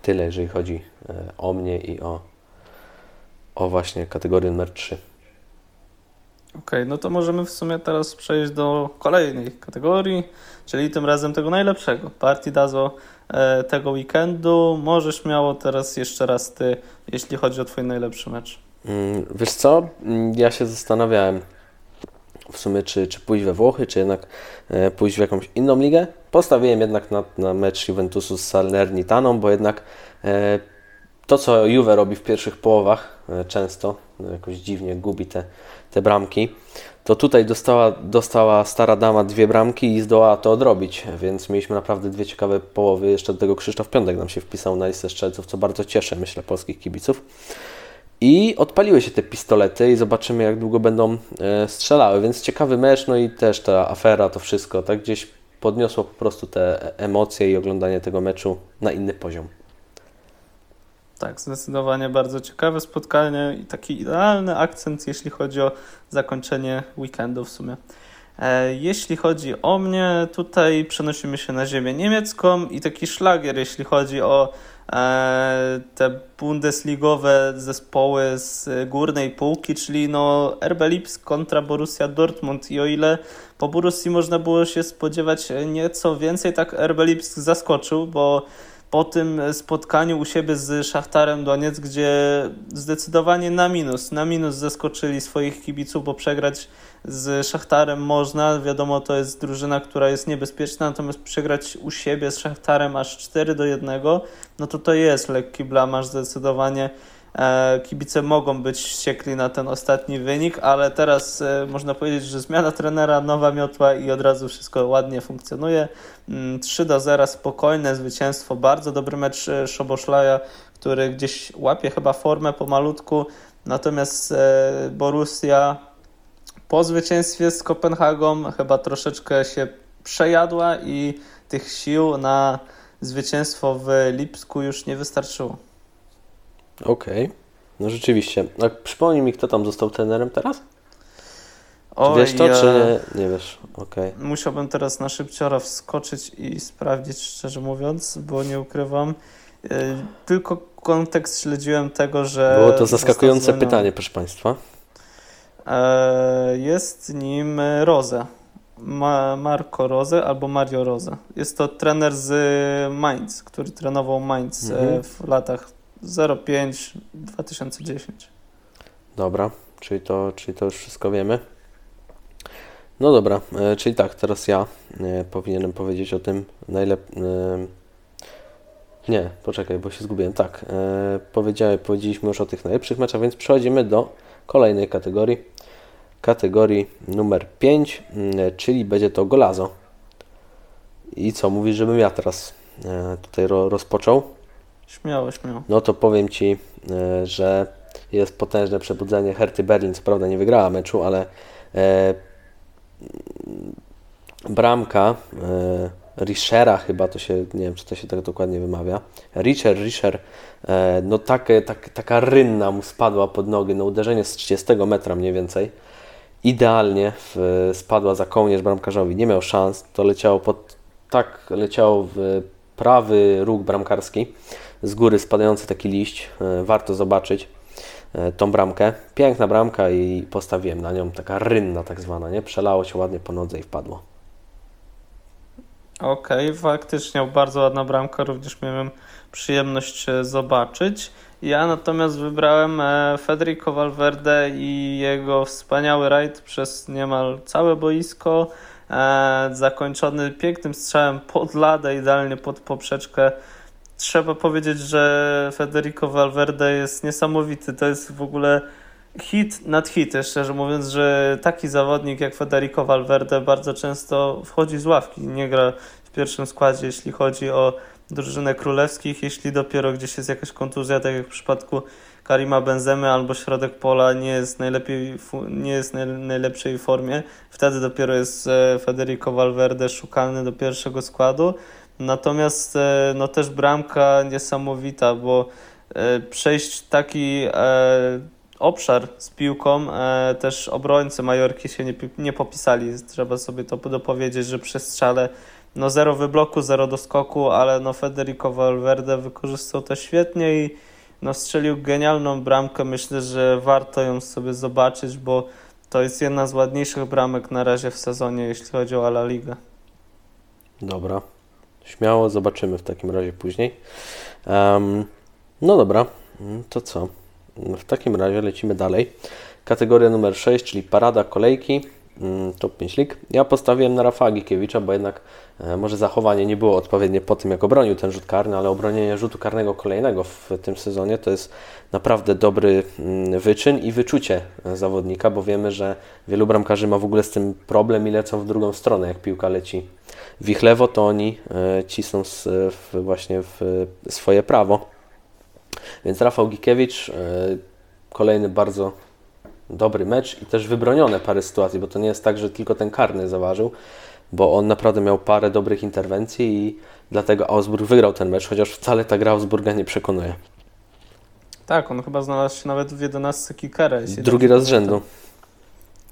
Tyle, jeżeli chodzi e, o mnie i o, o właśnie kategorię numer 3. Okej, okay, no to możemy w sumie teraz przejść do kolejnej kategorii, czyli tym razem tego najlepszego. Partidazo e, tego weekendu. Możesz miało teraz jeszcze raz ty, jeśli chodzi o twój najlepszy mecz. Mm, wiesz co, mm, ja się zastanawiałem w sumie, czy, czy pójść we Włochy, czy jednak e, pójść w jakąś inną ligę. Postawiłem jednak na, na mecz Juventusu z Salernitaną, bo jednak e, to, co Juve robi w pierwszych połowach, e, często jakoś dziwnie gubi te, te bramki, to tutaj dostała, dostała stara dama dwie bramki i zdołała to odrobić, więc mieliśmy naprawdę dwie ciekawe połowy. Jeszcze do tego Krzysztof Piątek nam się wpisał na listę strzelców, co bardzo cieszy, myślę, polskich kibiców. I odpaliły się te pistolety i zobaczymy, jak długo będą e, strzelały. Więc ciekawy mecz, no i też ta afera, to wszystko, tak gdzieś podniosło po prostu te emocje i oglądanie tego meczu na inny poziom. Tak, zdecydowanie bardzo ciekawe spotkanie i taki idealny akcent, jeśli chodzi o zakończenie weekendu w sumie. E, jeśli chodzi o mnie, tutaj przenosimy się na ziemię niemiecką i taki szlagier, jeśli chodzi o te bundesligowe zespoły z górnej półki, czyli no RB Lipsk kontra Borussia Dortmund. I o ile po Borussii można było się spodziewać nieco więcej, tak RB Lipsk zaskoczył, bo po tym spotkaniu u siebie z Szachtarem Doniec, gdzie zdecydowanie na minus, na minus zaskoczyli swoich kibiców, bo przegrać z Szachtarem można. Wiadomo, to jest drużyna, która jest niebezpieczna, natomiast przegrać u siebie z Szachtarem aż 4 do 1, no to to jest lekki blamaż zdecydowanie. E, kibice mogą być wściekli na ten ostatni wynik, ale teraz e, można powiedzieć, że zmiana trenera, nowa miotła i od razu wszystko ładnie funkcjonuje. 3 mm, do 0, spokojne zwycięstwo, bardzo dobry mecz e, Szoboszlaja, który gdzieś łapie chyba formę pomalutku, natomiast Borussia po zwycięstwie z Kopenhagą chyba troszeczkę się przejadła i tych sił na zwycięstwo w Lipsku już nie wystarczyło. Okej, okay. no rzeczywiście. A przypomnij mi, kto tam został trenerem teraz? Oj, wiesz to, ja... czy nie, nie wiesz? Okay. Musiałbym teraz na szybciora wskoczyć i sprawdzić, szczerze mówiąc, bo nie ukrywam. E, tylko kontekst śledziłem tego, że. Było to zaskakujące pytanie, proszę Państwa. E, jest nim Rose. Ma Marco Rose albo Mario Rose. Jest to trener z Mainz, który trenował Mainz e, mhm. w latach 05-2010. Dobra, czyli to, czyli to już wszystko wiemy. No dobra, e, czyli tak, teraz ja powinienem powiedzieć o tym najlepiej. Nie, poczekaj, bo się zgubiłem. Tak, powiedzieliśmy już o tych najlepszych meczach, więc przechodzimy do kolejnej kategorii kategorii numer 5, mm, czyli będzie to Golazo. I co, mówisz, żebym ja teraz e, tutaj rozpoczął? Śmiało, śmiało. No to powiem Ci, e, że jest potężne przebudzenie Herty Berlin. Co prawda nie wygrała meczu, ale e, bramka Richera chyba to się, nie wiem czy to się tak dokładnie wymawia. Richer, Richer, no takie, tak, taka rynna mu spadła pod nogi, no uderzenie z 30 metra mniej więcej idealnie w, spadła za kołnierz bramkarzowi. Nie miał szans. To leciało pod, tak leciało w prawy róg bramkarski. Z góry spadający taki liść. E, warto zobaczyć e, tą bramkę. Piękna bramka i postawiłem na nią taka rynna tak zwana, nie? Przelało się ładnie po nodze i wpadło. Okej, okay, faktycznie bardzo ładna bramka, również miałem przyjemność e, zobaczyć. Ja natomiast wybrałem e, Federico Valverde i jego wspaniały rajd przez niemal całe boisko, e, zakończony pięknym strzałem pod ladę, idealnie pod poprzeczkę. Trzeba powiedzieć, że Federico Valverde jest niesamowity. To jest w ogóle hit nad hity, szczerze mówiąc, że taki zawodnik jak Federico Valverde bardzo często wchodzi z ławki, nie gra w pierwszym składzie, jeśli chodzi o drużynę królewskich, jeśli dopiero gdzieś jest jakaś kontuzja, tak jak w przypadku Karima Benzemy albo środek pola nie jest, najlepiej, nie jest najlepszej formie, wtedy dopiero jest e, Federico Valverde szukany do pierwszego składu. Natomiast e, no też bramka niesamowita, bo e, przejść taki obszar z piłką, też obrońcy Majorki się nie, nie popisali. Trzeba sobie to dopowiedzieć, że przez strzale no zero wybloku, zero do skoku, ale no Federico Valverde wykorzystał to świetnie i no strzelił genialną bramkę. Myślę, że warto ją sobie zobaczyć, bo to jest jedna z ładniejszych bramek na razie w sezonie, jeśli chodzi o La Liga. Dobra, śmiało zobaczymy w takim razie później. Um, no dobra, to co? W takim razie lecimy dalej. Kategoria numer 6, czyli parada kolejki. Mm, top 5 lig. Ja postawiłem na Rafała Gikiewicza, bo jednak e, może zachowanie nie było odpowiednie po tym, jak obronił ten rzut karny, ale obronienie rzutu karnego kolejnego w tym sezonie to jest naprawdę dobry mm, wyczyn i wyczucie zawodnika, bo wiemy, że wielu bramkarzy ma w ogóle z tym problem i lecą w drugą stronę. Jak piłka leci w ich lewo, to oni e, cisną właśnie w swoje prawo. Więc Rafał Gikiewicz, e, kolejny bardzo dobry mecz i też wybronione parę sytuacji, bo to nie jest tak, że tylko ten karny zaważył, bo on naprawdę miał parę dobrych interwencji i dlatego Augsburg wygrał ten mecz, chociaż wcale ta gra Augsburga nie przekonuje. Tak, on chyba znalazł się nawet w 11 kickera. Drugi raz z rzędu.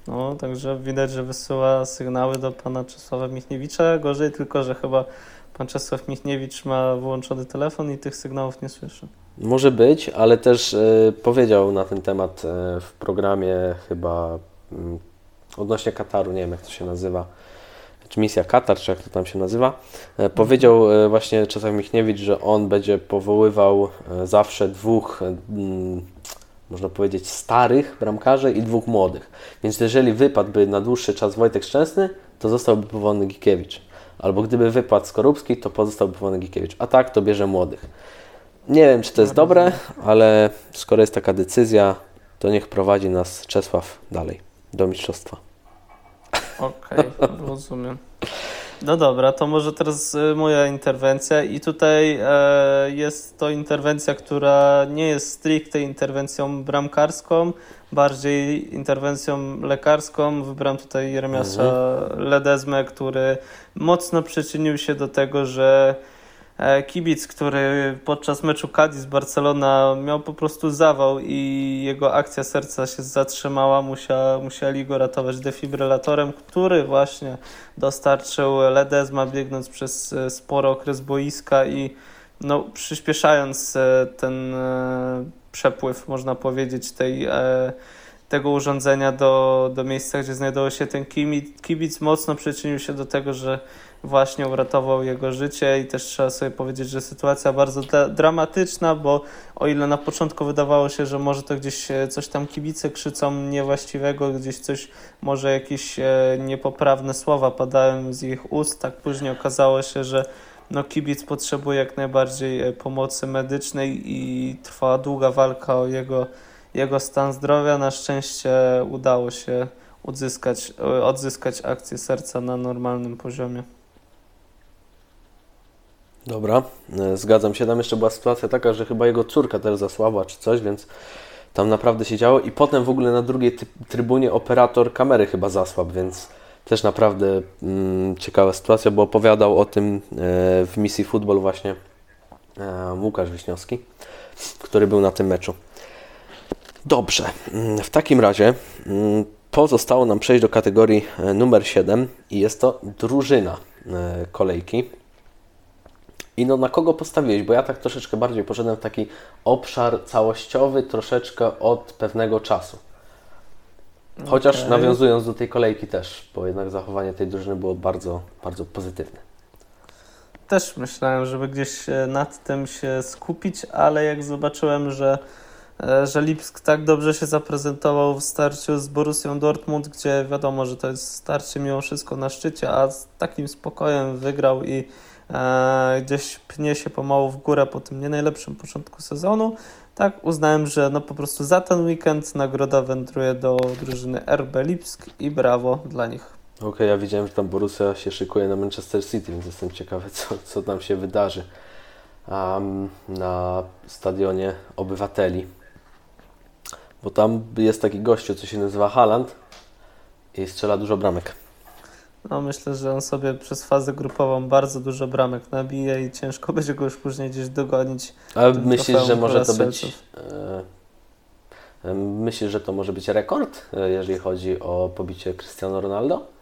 No, także widać, że wysyła sygnały do pana Czesława Michniewicza. Gorzej tylko, że chyba pan Czesław Michniewicz ma wyłączony telefon i tych sygnałów nie słyszy. Może być, ale też y, powiedział na ten temat y, w programie chyba y, odnośnie Kataru, nie wiem jak to się nazywa, czy misja Katar, czy jak to tam się nazywa. Powiedział właśnie Czesław Michniewicz, że on będzie powoływał zawsze dwóch, mm, można powiedzieć, starych bramkarzy i dwóch młodych. Więc jeżeli wypadłby na dłuższy czas Wojtek Szczęsny, to zostałby powołany Gikiewicz. Albo gdyby wypadł Skorupski, to pozostałby powołany Gikiewicz. A tak to bierze młodych. Nie wiem, czy to jest dobre, ale skoro jest taka decyzja, to niech prowadzi nas Czesław dalej do mistrzostwa. Okej, okay, rozumiem. No dobra, to może teraz y, moja interwencja i tutaj e, jest to interwencja, która nie jest stricte interwencją bramkarską, bardziej interwencją lekarską. Wybrałem tutaj Jeremiasza mhm. Ledezmę, który mocno przyczynił się do tego, że kibic, który podczas meczu Cadiz Barcelona miał po prostu zawał i jego akcja serca się zatrzymała, musieli go ratować defibrylatorem, który właśnie dostarczył Ledezma biegnąc przez e, spory okres boiska i no, przyspieszając e, ten przepływ, można powiedzieć, tej tego urządzenia do, do miejsca, gdzie znajdował się ten kibic. Kibic mocno przyczynił się do tego, że właśnie uratował jego życie i też trzeba sobie powiedzieć, że sytuacja bardzo dramatyczna, bo o ile na początku wydawało się, że może to gdzieś e, coś tam kibice krzyczą niewłaściwego, gdzieś coś, może jakieś e, niepoprawne słowa padają z ich ust, tak później okazało się, że no kibic potrzebuje jak najbardziej e, pomocy medycznej i trwa długa walka o jego, jego stan zdrowia. Na szczęście udało się odzyskać, odzyskać akcję serca na normalnym poziomie. Dobra, e, zgadzam się. Tam jeszcze była sytuacja taka, że chyba jego córka też zasłabła czy coś, więc tam naprawdę się działo. I potem w ogóle na drugiej trybunie operator kamery chyba zasłab, więc też naprawdę mm, ciekawa sytuacja, bo opowiadał o tym e, w misji futbol właśnie e, Łukasz Wiśniowski, który był na tym meczu. Dobrze, mm, w takim razie mm, pozostało nam przejść do kategorii e, numer 7 i jest to drużyna e, kolejki. I no na kogo postawiłeś? Bo ja tak troszeczkę bardziej poszedłem w taki obszar całościowy, troszeczkę od pewnego czasu. Chociaż okay. nawiązując do tej kolejki też, bo jednak zachowanie tej drużyny było bardzo, bardzo pozytywne. też myślałem, żeby gdzieś e, nad tym się skupić, ale jak zobaczyłem, że, e, że Lipsk tak dobrze się zaprezentował w starciu z Borussią Dortmund, gdzie wiadomo, że to jest starcie mimo wszystko na szczycie, a z takim spokojem wygrał i gdzieś pnie się pomału w górę po tym nie najlepszym początku sezonu, tak uznałem, że no po prostu za ten weekend nagroda wędruje do drużyny RB Lipsk i brawo dla nich. Okej, okay, ja widziałem, że tam Borussia się szykuje na Manchester City, więc jestem ciekawy, co, co tam się wydarzy um, na stadionie obywateli. Bo tam jest taki gościu, co się nazywa Haaland i strzela dużo bramek. No myślę, że on sobie przez fazę grupową bardzo dużo bramek nabije i ciężko będzie go już później gdzieś dogonić. Ale myślisz, że może to być... E, myślisz, że to może być rekord, e, jeżeli chodzi o pobicie Cristiano Ronaldo?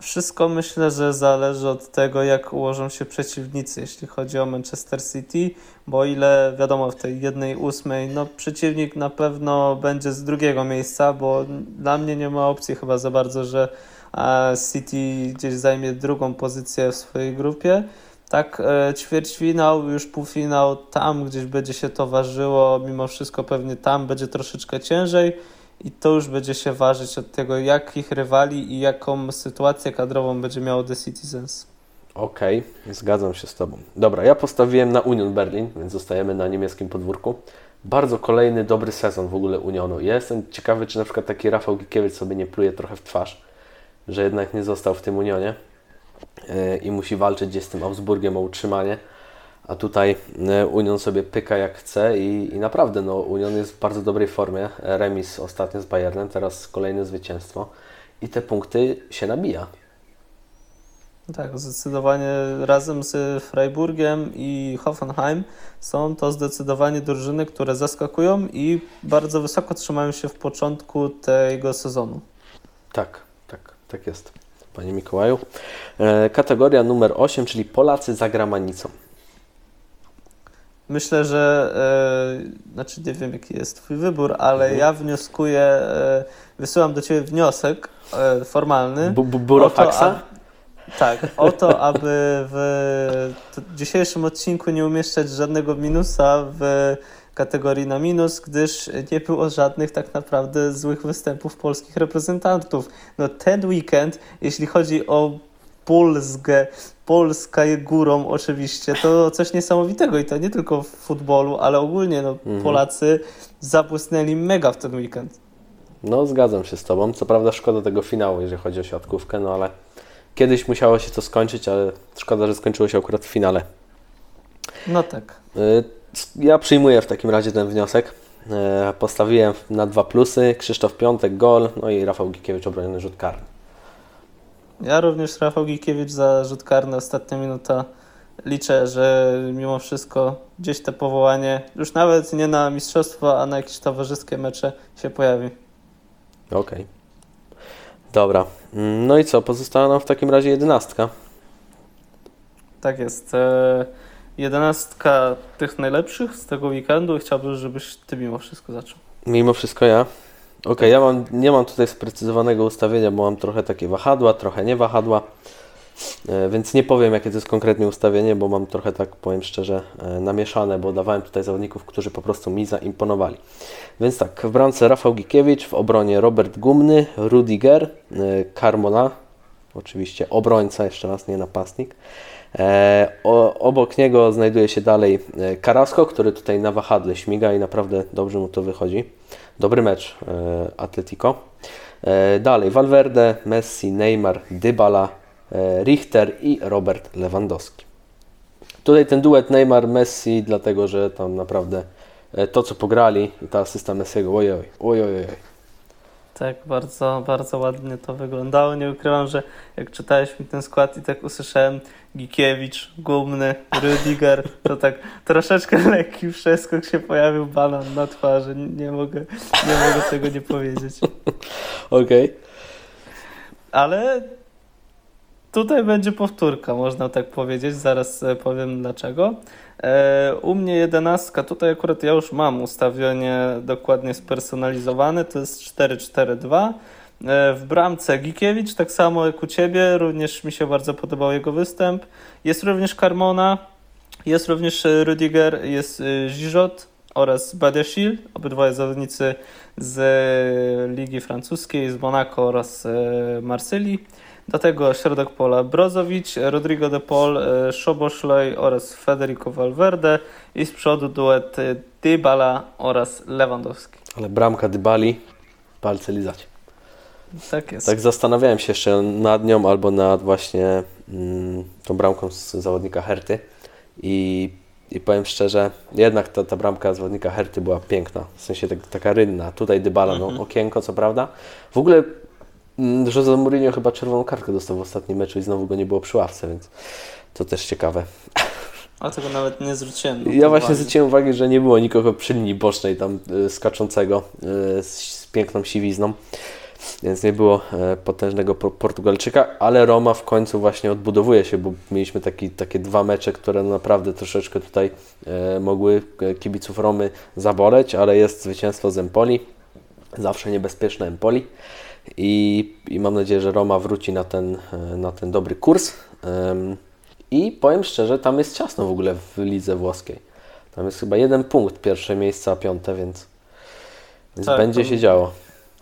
Wszystko myślę, że zależy od tego, jak ułożą się przeciwnicy, jeśli chodzi o Manchester City, bo o ile wiadomo w tej jednej ósmej, no przeciwnik na pewno będzie z drugiego miejsca, bo dla mnie nie ma opcji chyba za bardzo, że City gdzieś zajmie drugą pozycję w swojej grupie. Tak, e, ćwierćfinał, już półfinał, tam gdzieś będzie się to ważyło, mimo wszystko pewnie tam będzie troszeczkę ciężej i to już będzie się ważyć od tego, jakich rywali i jaką sytuację kadrową będzie miało The Citizens. Okej, okay, zgadzam się z Tobą. Dobra, ja postawiłem na Union Berlin, więc zostajemy na niemieckim podwórku. Bardzo kolejny dobry sezon w ogóle Unionu. Ja jestem ciekawy, czy na przykład taki Rafał Gikiewicz sobie nie pluje trochę w twarz, że jednak nie został w tym Unionie e, i musi walczyć gdzieś z tym Augsburgiem o utrzymanie. A tutaj e, Union sobie pyka jak chce i, i naprawdę no, Union jest w bardzo dobrej formie. Remis ostatnio z Bayernem, teraz kolejne zwycięstwo i te punkty się nabija. Tak, zdecydowanie razem z Freiburgiem i Hoffenheim są to zdecydowanie drużyny, które zaskakują i bardzo wysoko trzymają się w początku tego sezonu. Tak, tak, jest. Panie Mikołaju. E, kategoria numer 8, czyli Polacy za granicą. Myślę, że e, znaczy nie wiem jaki jest Twój wybór, ale mhm. ja wnioskuję, e, wysyłam do Ciebie wniosek e, formalny. Bu, bu Burofaxa? Tak, o to, aby w dzisiejszym odcinku nie umieszczać żadnego minusa w kategorii na minus, gdyż nie było żadnych tak naprawdę złych występów polskich reprezentantów. No ten weekend, jeśli chodzi o Polskę, Polska górą oczywiście, to coś niesamowitego i to nie tylko w futbolu, ale ogólnie no, mhm. Polacy zabłysnęli mega w ten weekend. No zgadzam się z Tobą, co prawda szkoda tego finału, jeżeli chodzi o siatkówkę, no ale kiedyś musiało się to skończyć, ale szkoda, że skończyło się akurat w finale. No tak. Y, ja przyjmuję w takim razie ten wniosek. Y, postawiłem na dwa plusy, Krzysztof Piątek, gol, no i Rafał Gikiewicz obroniony rzut karny. Ja również Rafał Gikiewicz za rzut karny, ostatnia minuta. Liczę, że mimo wszystko gdzieś to powołanie, już nawet nie na mistrzostwo, a na jakieś towarzyskie mecze się pojawi. Okej. Okay. Dobra. No i co? Pozostała nam w takim razie jedenastka. Tak jest. E, jedenastka tych najlepszych z tego weekendu. Chciałbym, żebyś ty mimo wszystko zaczął. Mimo wszystko ja. Okej, okay, ja mam, nie mam tutaj sprecyzowanego ustawienia, bo mam trochę takie wahadła, trochę nie wahadła, e, więc nie powiem jakie to jest konkretnie ustawienie, bo mam trochę tak, powiem szczerze, e, namieszane, bo dawałem tutaj zawodników, którzy po prostu mi zaimponowali. Więc tak, w bramce Rafał Gikiewicz, w obronie Robert Gumny, Rudiger, e, Carmona, oczywiście obrońca, jeszcze raz nie napastnik. O, obok niego znajduje się dalej Karasko, który tutaj na wahadle śmiga i naprawdę dobrze mu to wychodzi. Dobry mecz e, Atletico. E, dalej Valverde, Messi, Neymar, Dybala, e, Richter i Robert Lewandowski. Tutaj ten duet Neymar-Messi, dlatego że tam naprawdę to, co pograli i ta asysta Messiego, ojoj, ojoj, ojoj. Tak, bardzo, bardzo ładnie to wyglądało. Nie ukrywam, że jak czytałeś mi ten skład i tak usłyszałem Gikiewicz, Gumny, Rudiger, to tak troszeczkę lekki przeskok się pojawił, banan na twarzy. Nie mogę, nie mogę tego nie powiedzieć. Okej. Okay. Ale tutaj będzie powtórka, można tak powiedzieć. Zaraz powiem dlaczego. E, u mnie jedenastka, tutaj akurat ja już mam ustawienie dokładnie spersonalizowane, to jest 4-4-2. E, w bramce Gikiewicz, tak samo jak u Ciebie, również mi się bardzo podobał jego występ. Jest również Carmona, jest również e, Rudiger, jest Gigot oraz Badiashil, obydwoje zawodnicy z Ligi Francuskiej, z Monaco oraz Marsylii. Do tego środek pola Brozowicz, Rodrigo de Paul, Szoboszlej oraz Federico Valverde i z przodu duet Dybala oraz Lewandowski. Ale bramka Dybali, palce lizać. Tak jest. Tak zastanawiałem się jeszcze nad nią albo nad właśnie mm, tą bramką z zawodnika Herty i, i powiem szczerze, jednak ta, ta bramka zawodnika Herty była piękna, w sensie tak, taka rynna. Tutaj Dybala, no mhm. okienko co prawda. W ogóle Jose Mourinho chyba czerwoną kartkę dostał w ostatnim meczu i znowu go nie było przy ławce, więc to też ciekawe. A tego nawet nie zwróciłem. Ja właśnie uwagi. zwróciłem uwagę, że nie było nikogo przy linii bocznej tam y, skaczącego y, z, z piękną siwizną więc nie było e, potężnego Portugalczyka, ale Roma w końcu właśnie odbudowuje się, bo mieliśmy taki, takie dwa mecze, które naprawdę troszeczkę tutaj mogły kibiców Romy zaboleć, ale jest zwycięstwo z Empoli, zawsze niebezpieczne Empoli i, i mam nadzieję, że Roma wróci na ten, na ten dobry kurs. I powiem szczerze, tam jest ciasno w ogóle w lidze włoskiej. Tam jest chyba jeden punkt, pierwsze miejsce, a piąte, więc, więc tak, będzie się działo.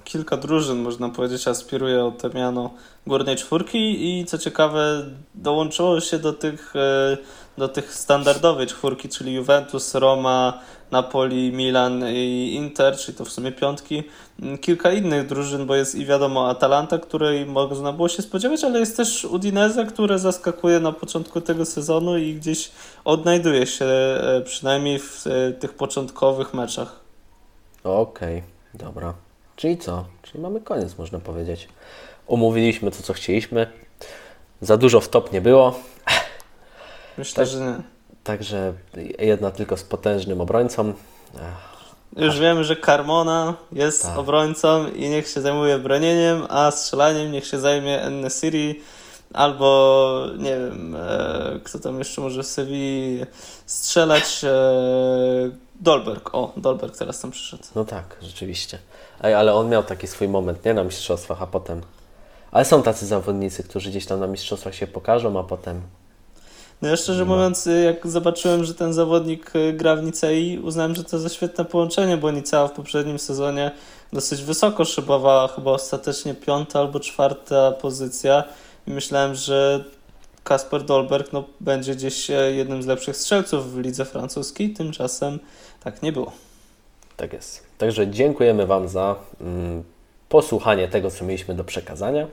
kilka drużyn, można powiedzieć, aspiruje o te miano górnej czwórki. I co ciekawe dołączyło się do tych, e, do tych standardowej czwórki, czyli Juventus, Roma, Napoli, Milan i Inter, czyli to w sumie piątki. Kilka innych drużyn, bo jest i wiadomo Atalanta, której można było się spodziewać, ale jest też Udinese, które zaskakuje na początku tego sezonu i gdzieś odnajduje się e, przynajmniej w e, tych początkowych meczach. Okej, okay, dobra. Czyli co? Czyli mamy koniec, można powiedzieć. Omówiliśmy to, co chcieliśmy. Za dużo w top nie było. Myślę, tak, że nie. Także jedna tylko z potężnym obrońcą. Już wiemy, że Carmona jest tak. obrońcą i niech się zajmuje bronieniem, a strzelaniem niech się zajmie Enesiri albo nie wiem, e, kto tam jeszcze może w Sewilli strzelać. E, Dolberg, o, Dolberg teraz tam przyszedł. No tak, rzeczywiście. Ej, ale on miał taki swój moment, nie na mistrzostwach, a potem... Ale są tacy zawodnicy, którzy gdzieś tam na mistrzostwach się pokażą, a potem... No ja szczerze no. mówiąc, jak zobaczyłem, że ten zawodnik y, gra w Nicei, uznałem, że to za świetne połączenie, bo Nicea w poprzednim sezonie dosyć wysoko szybowała, chyba ostatecznie piąta albo czwarta pozycja i myślałem, że Kasper Dolberg no, będzie gdzieś e, jednym z lepszych strzelców w lidze francuskiej, tymczasem tak nie było. Tak jest. Także dziękujemy Wam za mm, posłuchanie tego, co mieliśmy do przekazania.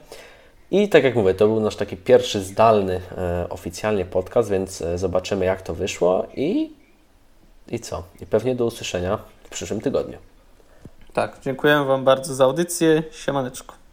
I tak jak mówię, to był nasz taki pierwszy zdalny e, oficjalnie podcast, więc e, zobaczymy, jak to wyszło i, i co. I pewnie do usłyszenia w przyszłym tygodniu. Tak, dziękujemy Wam bardzo za audycję. Siemaneczko.